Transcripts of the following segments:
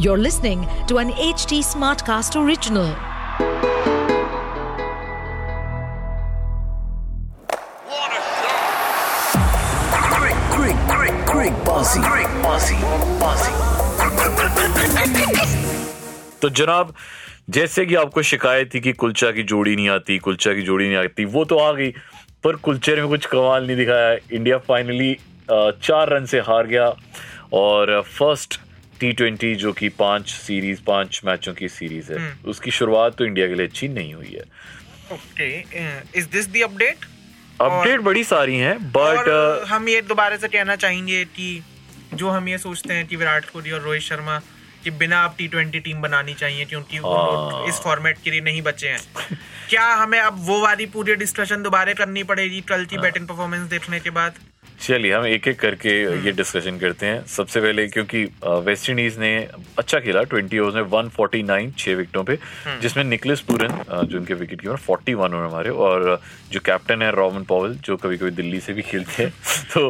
You're listening to an HT Smartcast original. What a shot! Great, great, great, great bossy. Great bossy. Bossy. तो जनाब जैसे कि आपको शिकायत थी कि कुलचा की जोड़ी नहीं आती कुलचा की जोड़ी नहीं आती वो तो आ गई पर कुलचे में कुछ कमाल नहीं दिखाया इंडिया फाइनली चार रन से हार गया और फ़र्स्ट टी ट्वेंटी जो कि पाँच सीरीज़ पाँच मैचों की सीरीज़ है उसकी शुरुआत तो इंडिया के लिए अच्छी नहीं हुई है। Okay is this the update update बड़ी सारी हैं बट हम ये दोबारा से कहना चाहेंगे कि जो हम ये सोचते हैं कि विराट कोहली और रोहित शर्मा कि बिना आप टी ट्वेंटी टीम बनानी चाहिए क्योंकि वो हाँ। इस फॉर्मेट के लिए नहीं बचे हैं। क्या हमें अब वो वाली पूरी डिस्कशन दोबारा करनी पड़ेगी कल हाँ। की बैटिंग परफॉर्मेंस देखने के बाद? चलिए हम एक एक करके हम्म। ये डिस्कशन करते हैं सबसे पहले क्योंकि वेस्ट इंडीज ने अच्छा खेला 20 ओवर्स में 149 छह विकेटों पे हम्म। जिसमें निकलस पूरन जो उनके विकेट कीपर 41 उन्होंने मारे और जो कैप्टन है रॉबन पॉवल जो कभी कभी दिल्ली से भी खेलते हैं तो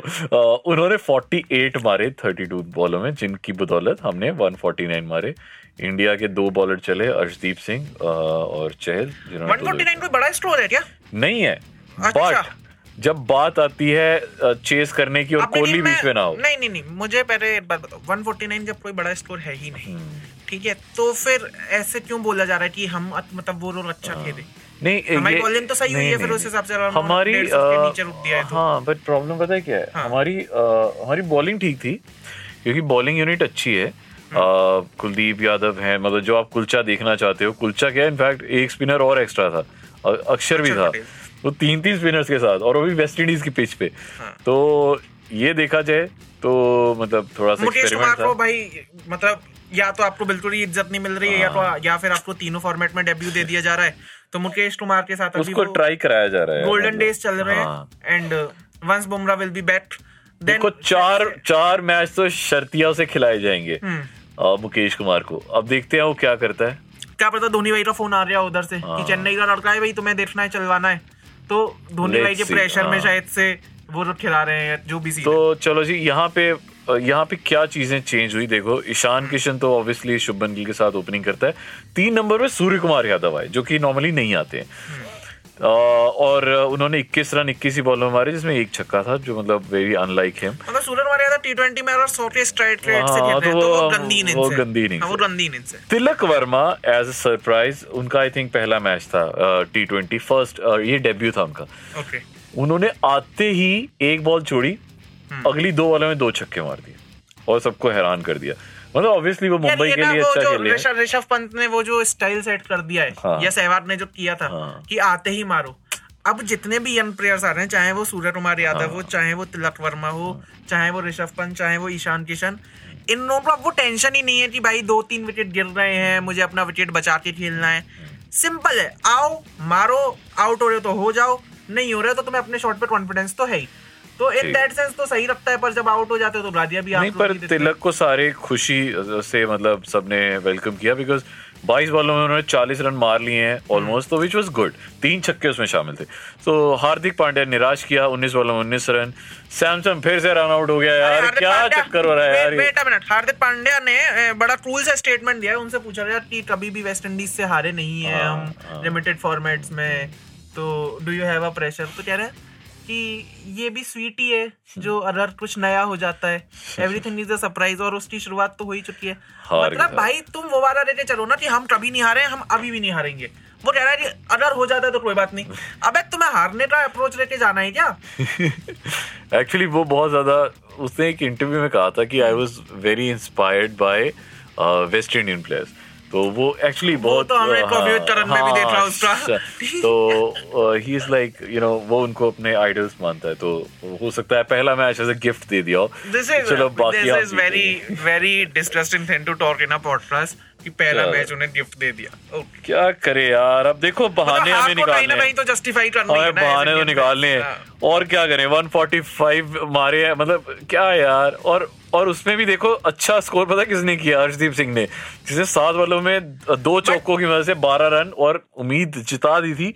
उन्होंने 48 मारे 32 बॉलों में जिनकी बदौलत हमने 149 मारे इंडिया के दो बॉलर चले अर्शदीप सिंह और चहल जिन्होंने 149 कोई बड़ा स्कोर है क्या नहीं है अच्छा। बट जब बात आती है चेस करने की और कोहली बीच में ना हो नहीं नहीं नहीं मुझे पहले एक बात बताओ 149 जब कोई बड़ा स्कोर है ही नहीं हम्म। ठीक है तो फिर ऐसे क्यों बोला जा रहा है कि हम मतलब वो लोग अच्छा खेले नहीं हमारी ये- तो सही हुई है, फिर उस हिसाब से हमारी 150 के नीचे रुक दिया है तो। हाँ बट प्रॉब्लम पता है क्या है हाँ। हमारी हमारी बॉलिंग ठीक थी क्योंकि बॉलिंग यूनिट अच्छी है हम्म। कुलदीप यादव है मतलब जो आप कुलचा देखना चाहते हो कुलचा क्या इनफैक्ट एक स्पिनर और एक्स्ट्रा था अक्षर भी था। वो तीन तीन स्पिनर्स के साथ और वो भी वेस्ट इंडीज की पिच पे हाँ। तो ये देखा जाए तो मतलब थोड़ा सा मुकेश कुमार को भाई मतलब या तो आपको बिल्कुल ही इज़्ज़त नहीं मिल रही है या हाँ। तो या फिर आपको तीनों फॉर्मेट में डेब्यू दे दिया जा रहा है तो मुकेश कुमार के साथ उसको ट्राई कराया जा रहा है गोल्डन मतलब। डेज़ चल रहे हाँ। हैं and once Bumrah will be back देखो चार चार मैच तो शर्तिया से खिलाए जाएँगे हम्म। मुकेश कुमार को अब देखते हैं वो क्या करता है क्या पता धोनी भाई का फ़ोन आ रहा है उधर से हाँ। कि चेन्नई का लड़का है भाई तुम्हें देखना है चलवाना है तो धोनी भाई के प्रेशर में हाँ। शायद से वो लोग खिला रहे हैं जो भी तो चलो जी यहाँ पे यहाँ पे क्या चीज़ें चेंज हुई देखो ईशान किशन तो ऑब्वियसली शुभन गिल के साथ ओपनिंग करता है। तीन नंबर पे सूर्य कुमार यादव आए जो कि नॉर्मली नहीं आते हैं। अ, और उन्होंने 21 रन 21 ही बॉल में मारे जिसमें एक छक्का था जो मतलब वेरी अनलाइक हिम मतलब सूरज मारे टी ट्वेंटी में अगर सौ के स्ट्राइक रेट से हाँ, खेल रहे हैं तो तो वो गंदी इनिंग्स वो गंदी हाँ, वो गंदी इनिंग्स है। Tilak Varma as a surprise उनका आई थिंक पहला मैच था टी ट्वेंटी फ़र्स्ट ये डेब्यू था उनका। ओके उन्होंने आते ही एक बॉल छोड़ी हम्म। अगली दो बॉलों में दो छक्के मार दिए और सबको हैरान कर दिया। मतलब ऑब्वियसली वो मुंबई के लिए अच्छा खेले हैं। ऋषभ ऋषभ पंत ने वो जो स्टाइल सेट कर दिया है हाँ। या सहवाग ने जो किया था हाँ। कि आते ही मारो अब जितने भी यंग प्लेयर्स आ रहे हैं चाहे वो सूर्य कुमार यादव हो चाहे वो तिलक वर्मा हो चाहे वो ऋषभ पंत चाहे वो ईशान किशन इन लोगों को अब वो टेंशन ही नहीं है कि भाई दो तीन विकेट गिर रहे हैं मुझे अपना विकेट बचा के खेलना है सिंपल है आओ मारो आउट हो रहे हो तो हो जाओ नहीं हो रहे तो तुम्हें अपने शॉट पर कॉन्फिडेंस तो है ही तो इन दैट सेंस तो सही लगता है पर जब आउट हो जाते हो तो गादिया भी नहीं पर ही हैं। तिलक को सारे खुशी से मतलब सबने वेलकम किया बिकॉज़ 22 बॉलों में उन्होंने 40 रन मार लिए हैं ऑलमोस्ट तो विच वाज गुड तीन छक्के उसमें शामिल थे। तो हार्दिक पांड्या निराश किया 19 बॉलों में 19 रन। सैमसंग फिर से रन आउट हो गया यार क्या चक्कर हो रहा है यार वेट- मिनट हार्दिक पांड्या ने बड़ा कूल सा स्टेटमेंट दिया है उनसे पूछा गया कि कभी भी वेस्ट इंडीज से हारे नहीं है हाँ, हम हाँ। लिमिटेड फॉर्मेट्स में तो do you have a pressure तो कह रहे हैं कि ये भी स्वीट ही है जो अगर कुछ नया हो जाता है। एवरीथिंग इज़ अ सरप्राइज़ और उसकी शुरुआत तो हो ही चुकी है। मतलब भाई तुम वो वाला लेके चलो ना कि हम कभी नहीं हारे हम अभी भी नहीं हारेंगे। वो कह रहा है कि अगर हो जाता है तो कोई बात नहीं। अबे तुम्हें हारने का अप्रोच लेके जाना है क्या? एक्चुअली वो बहुत ज़्यादा उसने एक इंटरव्यू में कहा था कि I was very inspired by West Indian players तो वो एक्चुअली बहुत तो हमने हाँ, में भी देखा हाँ, उसका। तो he is like you know वो उनको अपने आइडल्स मानता है तो हो सकता है पहला मैच एज अ गिफ्ट दे दिया हो चलो बाकी आप is very very disgusting thing to talk in a podcast कि पहला मैच उन्हें गिफ्ट दे दिया Okay. क्या करे यार अब देखो बहाने मतलब हमें हार को निकालने कहीं तो जस्टिफाई करना ही हमें बहाने तो निकालने. हैं हाँ। और क्या करें 145 मारे हैं मतलब क्या यार और और उसमें भी देखो अच्छा स्कोर पता किसने किया? हर्षदीप सिंह ने। जिसने सात बॉलों में दो चौकों की वजह से 12 रन और उम्मीद जिता दी थी।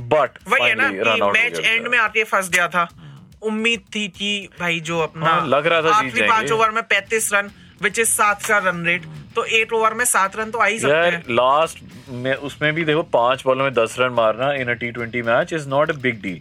बट वही है ना मैच एंड में आके फंस गया था। उम्मीद थी कि भाई जो अपना हाँ, लग रहा था आखिरी पाँच ओवर में पैंतीस रन विच इज़ सात का रन रेट तो एट ओवर में सात रन तो आ ही सकते हैं। लास्ट में उसमें भी देखो पाँच बॉलों में दस रन मारना in a T twenty match is not a big deal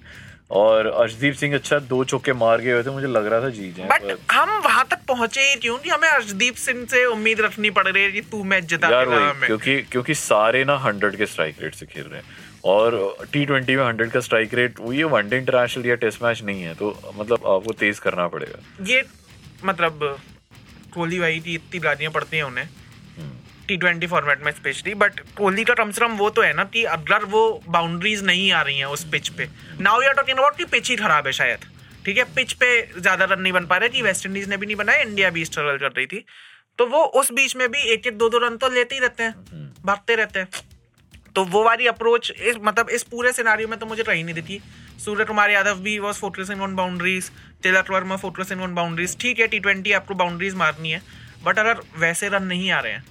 और अर्शदीप सिंह अच्छा दो चौके मार गए हुए थे मुझे लग रहा था जीत जाए बट हम वहाँ तक पहुँचे ही क्यों? हमें अर्शदीप सिंह से उम्मीद रखनी पड़ रही है कि तू मैच जिता यार हमें क्योंकि क्योंकि सारे ना हंड्रेड के स्ट्राइक रेट से खेल रहे हैं। और टी ट्वेंटी में हंड्रेड का स्ट्राइक रेट वो ये वनडे इंटरनेशनल या टेस्ट मैच नहीं है तो मतलब आपको तेज करना पड़ेगा। ये मतलब कोहली भाई की इतनी गालियाँ पड़ती हैं उन्हें। टी ट्वेंटी फॉर्मेट में स्पेशली बट कोहली का कम से कम वो तो है ना कि अगर वो बाउंड्रीज नहीं आ रही हैं उस पिच पे। नाउ यूर टॉकिंग अबाउट कि पिच ही खराब है शायद। ठीक है? पिच पे ज़्यादा रन नहीं बन पा रहे कि वेस्ट इंडीज ने भी नहीं बनाया इंडिया भी स्ट्रगल कर रही थी। तो वो उस बीच में भी एक एक दो दो रन तो लेते ही रहते हैं भागते रहते हैं। तो वो वाली अप्रोच इस मतलब इस पूरे सिनारियो में तो मुझे रही नहीं देती। सूर्य कुमार यादव भी was focusing on boundaries Tilak Varma focusing on boundaries ठीक है टी ट्वेंटी आपको बाउंड्रीज मारनी है बट अगर वैसे रन नहीं आ रहे हैं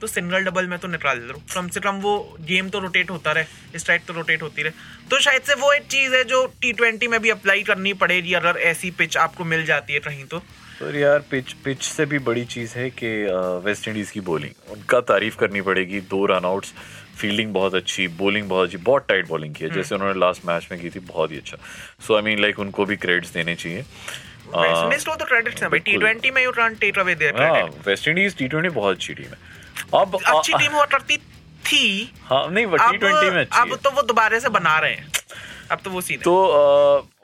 तो सिंगल डबल में तो निकाल दो कम से कम वो गेम तो रोटेट होता रहे स्ट्राइक तो रोटेट होती रहे। तो शायद से वो एक चीज़ है जो टी ट्वेंटी में भी अप्लाई करनी पड़ेगी अगर ऐसी पिच आपको मिल जाती है कहीं तो। पर यार पिच पिच से भी बड़ी चीज़ है कि वेस्ट इंडीज की बॉलिंग उनका तारीफ़ करनी पड़ेगी दो रन आउट्स फील्डिंग बहुत अच्छी बॉलिंग बहुत अच्छी बहुत टाइट बॉलिंग की है। जैसे उन्होंने लास्ट मैच में की थी बहुत ही अच्छा। सो आई मीन लाइक उनको भी क्रेडिट्स देने चाहिए। इंडीज हैं हाँ वेस्ट इंडीज टी ट्वेंटी बहुत अच्छी टीम है। अब अच्छी टीम हुआ करती थी। हाँ नहीं टी ट्वेंटी में अब तो वो दोबारा से बना रहे हैं। अब तो वो सीन तो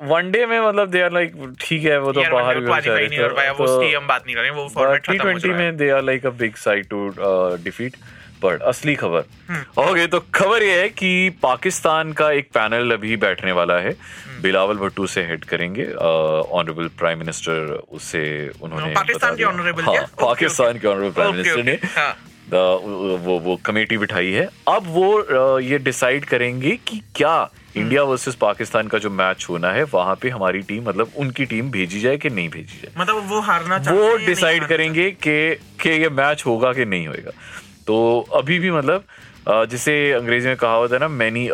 वनडे में मतलब दे आर लाइक ठीक है वो तो बाहर भी हो जाए नहीं कर पाया, वो उसकी हम बात नहीं करेंगे, वो format टी खत्म हो ट्वेंटी चुका है। में they are like a big side to defeat but असली खबर। हम्म। ओके तो खबर ये है कि पाकिस्तान का एक पैनल अभी बैठने वाला है। हम्म। बिलावल भट्टू से हेड करेंगे ऑनरेबल प्राइम मिनिस्टर उससे उन्होंने पाकिस्तान के ऑनरेबल हाँ, पाकिस्तान के ऑनरेबल प्राइम मिनिस्टर ने। हाँ। वो वो कमेटी बिठाई है। अब वो ये डिसाइड करेंगे कि क्या इंडिया वर्सेस पाकिस्तान का जो मैच होना है वहाँ पे हमारी टीम मतलब उनकी टीम भेजी जाए कि नहीं भेजी जाए। मतलब वो हारना वो डिसाइड करेंगे कि कि ये मैच होगा कि नहीं होगा तो अभी भी मतलब जिसे अंग्रेज़ी में कहावत है ना many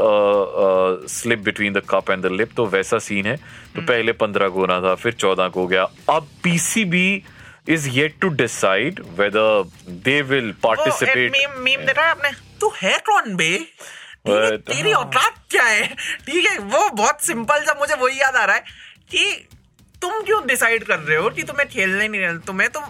slip between the cup and the lip तो वैसा सीन है। तो हम्म। पहले पंद्रह को होना था फिर चौदह को हो गया। अब PCB is yet to decide whether they will वो एक पार्टिसिपेट मीम मीम देखा है आपने? तू है कौन बे? है, But- तेरी औकात क्या है? ठीक है वो बहुत सिंपल सा मुझे वही याद आ रहा है कि तुम क्यों डिसाइड कर रहे हो कि तुम्हें खेलने नहीं है? तुम्हें तो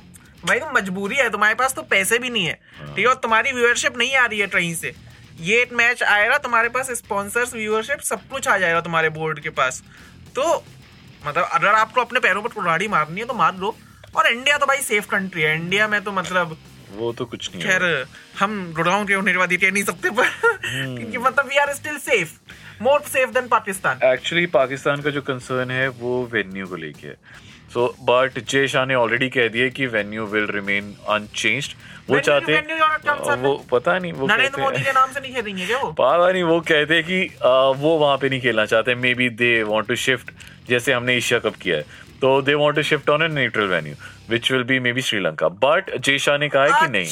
भाई तुम मजबूरी है तुम्हारे पास तो पैसे भी नहीं है। ठीक है और तुम्हारी व्यूअरशिप नहीं आ रही है ट्रेन से। ये एक मैच आएगा तुम्हारे पास स्पॉन्सर्स व्यूअरशिप सब कुछ आ जाएगा तुम्हारे बोर्ड के पास। तो मतलब अगर आपको अपने पैरों पर कुल्हाड़ी मारनी है तो मार लो और इंडिया तो भाई सेफ़ कंट्री है। इंडिया में तो मतलब वो तो कुछ नहीं खैर हम गुड़गांव के निर्वादी कह नहीं सकते पर हम्म। क्योंकि मतलब we are still safe more safe than Pakistan actually Pakistan का जो कंसर्न है वो वेन्यू को लेके है। सो बट जय शाह ने ऑलरेडी कह दिया कि वेन्यू विल रिमेन अनचेंज्ड वो चाहते वो पता नहीं वो नरेंद्र कहते मोदी के नाम से नहीं खेलेंगे क्या वो? पता नहीं वो कहते हैं कि आ, वो वहाँ पे नहीं खेलना चाहते। May be they want to shift जैसे हमने एशिया कप किया है। तो they want to shift on a neutral venue which will be may be Sri Lanka but Jay Shah ने कहा है कि नहीं।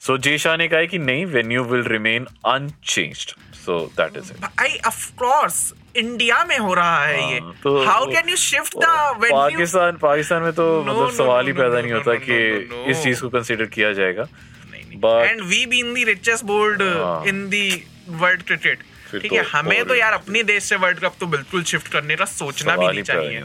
सो जय शाह ने कहा है कि नहीं venue will remain unchanged so that is it of course India में हो रहा है ये। हाँ, तो how can you shift the venue Pakistan Pakistan में तो मतलब सवाल ही पैदा नहीं होता कि. इस चीज़ को कंसीडर किया जाएगा। But and we been the richest board. In the world cricket ठीक तो है हमें तो यार अपनी देश से वर्ल्ड कप तो बिल्कुल शिफ्ट करने का सोचना भी नहीं चाहिए।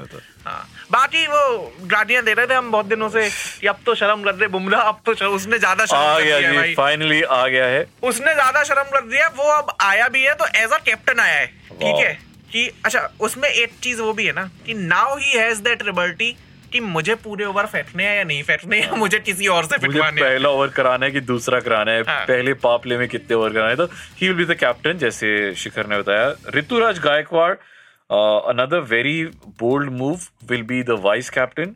हाँ। बाकी वो गाड़ियाँ दे रहे थे हम बहुत दिनों से कि अब तो शर्म कर रहे बुमराह अब तो शर्म, उसने ज़्यादा शर्म आ कर गया दिया है जी फाइनली आ गया है। उसने ज़्यादा शर्म कर दिया वो अब आया भी है तो एज अ कैप्टन आया है ठीक है? कि अच्छा उसमें एक चीज़ वो भी है ना कि now he has that liberty कि मुझे पूरे ओवर फेंकने हैं या नहीं फेंकने हैं मुझे किसी और से फेंकवाने हैं। पहला ओवर कराना है कि दूसरा कराना है? हाँ। पहले पापले में कितने ओवर कराना है? तो he will be the captain जैसे शिखर ने बताया। Ruturaj Gaikwad another very bold move will be the vice captain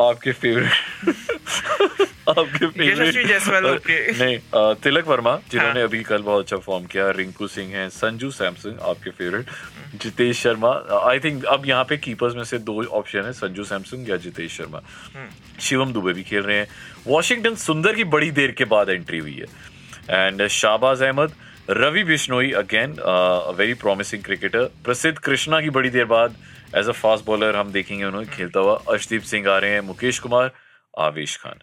आपके फेवरेट आपके फेवरेट नहीं तिलक वर्मा जिन्होंने हाँ। अभी कल बहुत अच्छा फॉर्म किया रिंकू सिंह हैं संजू सैमसंग आपके favourite Jitesh Sharma I think अब यहाँ पे कीपर्स में से दो ऑप्शन है संजू सैमसंग या जितेश शर्मा। हम्म। शिवम दुबे भी खेल रहे हैं। वॉशिंगटन सुंदर की बड़ी देर के बाद एंट्री हुई है। And Shahbaz Ahmed Ravi Bishnoi again very promising cricketer Prasidh Krishna की बड़ी देर बाद एज अ फास्ट बॉलर हम देखेंगे उन्हें खेलता हुआ अर्शदीप सिंह आ रहे हैं मुकेश कुमार आवेश खान।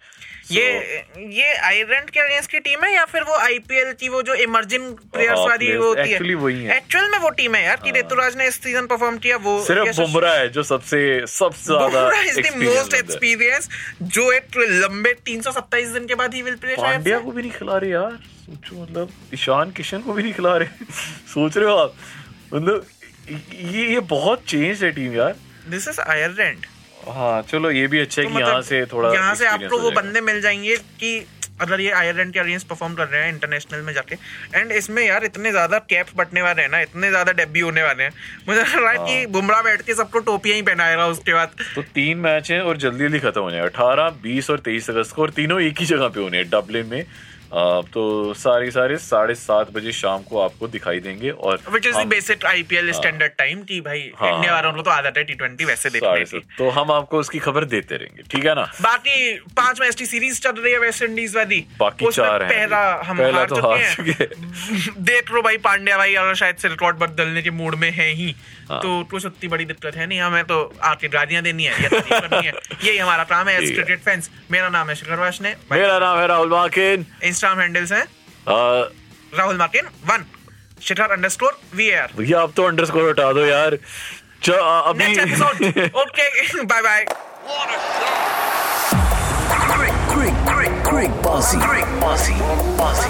So, ये ये आयरलैंड के अगेंस्ट की टीम है या फिर वो आईपीएल की वो जो इमर्जिंग प्लेयर्स हाँ, वाली वो होती है? वही है। एक्चुअल में वो टीम है यार कि ऋतुराज ने इस सीज़न परफॉर्म किया वो सिर्फ़ बुमराह है जो सबसे सबसे ज़्यादा मोस्ट एक्सपीरियंस जो एक लंबे 327 दिन के बाद ही विल प्ले शायद पांड्या को भी नहीं खिला रहे यार सोचो मतलब ईशान किशन को भी नहीं खिला रहे। सोच रहे हो आप? मतलब ये ये बहुत चेंज है टीम यार। दिस इज़ आयरलैंड हाँ चलो ये भी अच्छा है तो कि यहाँ मतलब से थोड़ा यहाँ से आपको वो बंदे मिल जाएँगे कि अगर ये आयरलैंड के अगेंस्ट परफॉर्म कर रहे हैं इंटरनेशनल में जाके। एंड इसमें यार इतने ज़्यादा कैप बटने वाले हैं ना इतने ज़्यादा डेब्यू होने वाले हैं। मुझे लग रहा है हाँ। कि बुमराह बैठ के सबको टोपियाँ ही पहनाएगा उसके बाद। तो तीन मैच हैं और जल्दी जल्दी खत्म होने अठारह बीस और तेईस अगस्त को और तीनों एक ही जगह पे होने हैं डबलिन में। तो सारे सारे साढ़े सात बजे शाम को आपको दिखाई देंगे और which is basic IPL standard time कि भाई। हाँ। इंडिया वालों को तो आदत है टी ट्वेंटी वैसे देखने की। तो हम आपको उसकी खबर देते रहेंगे ठीक है ना? बाकी पाँच मैच की सीरीज़ चल रही है वेस्ट इंडीज वाली। बाकी चार हैं। पहला हम पहला हार तो चुके हैं। देख लो भाई पांड्या भाई और शायद से रिकॉर्ड बदलने के मूड में है ही। हाँ। तो कुछ उतनी बड़ी दिक्कत है नहीं हमें तो आके गालियाँ देनी है करनी है यही हमारा काम है है। क्रिकेट फैंस मेरा नाम है शिखर वाशने मेरा नाम है राहुल माकिन इंस्टाग्राम हैंडल्स हैं Rahul मार्किन one Shikhar underscore we are भैया अब तो अंडरस्कोर हटा दो यार अभी okay bye bye great bossy. Great bossy. Bossy.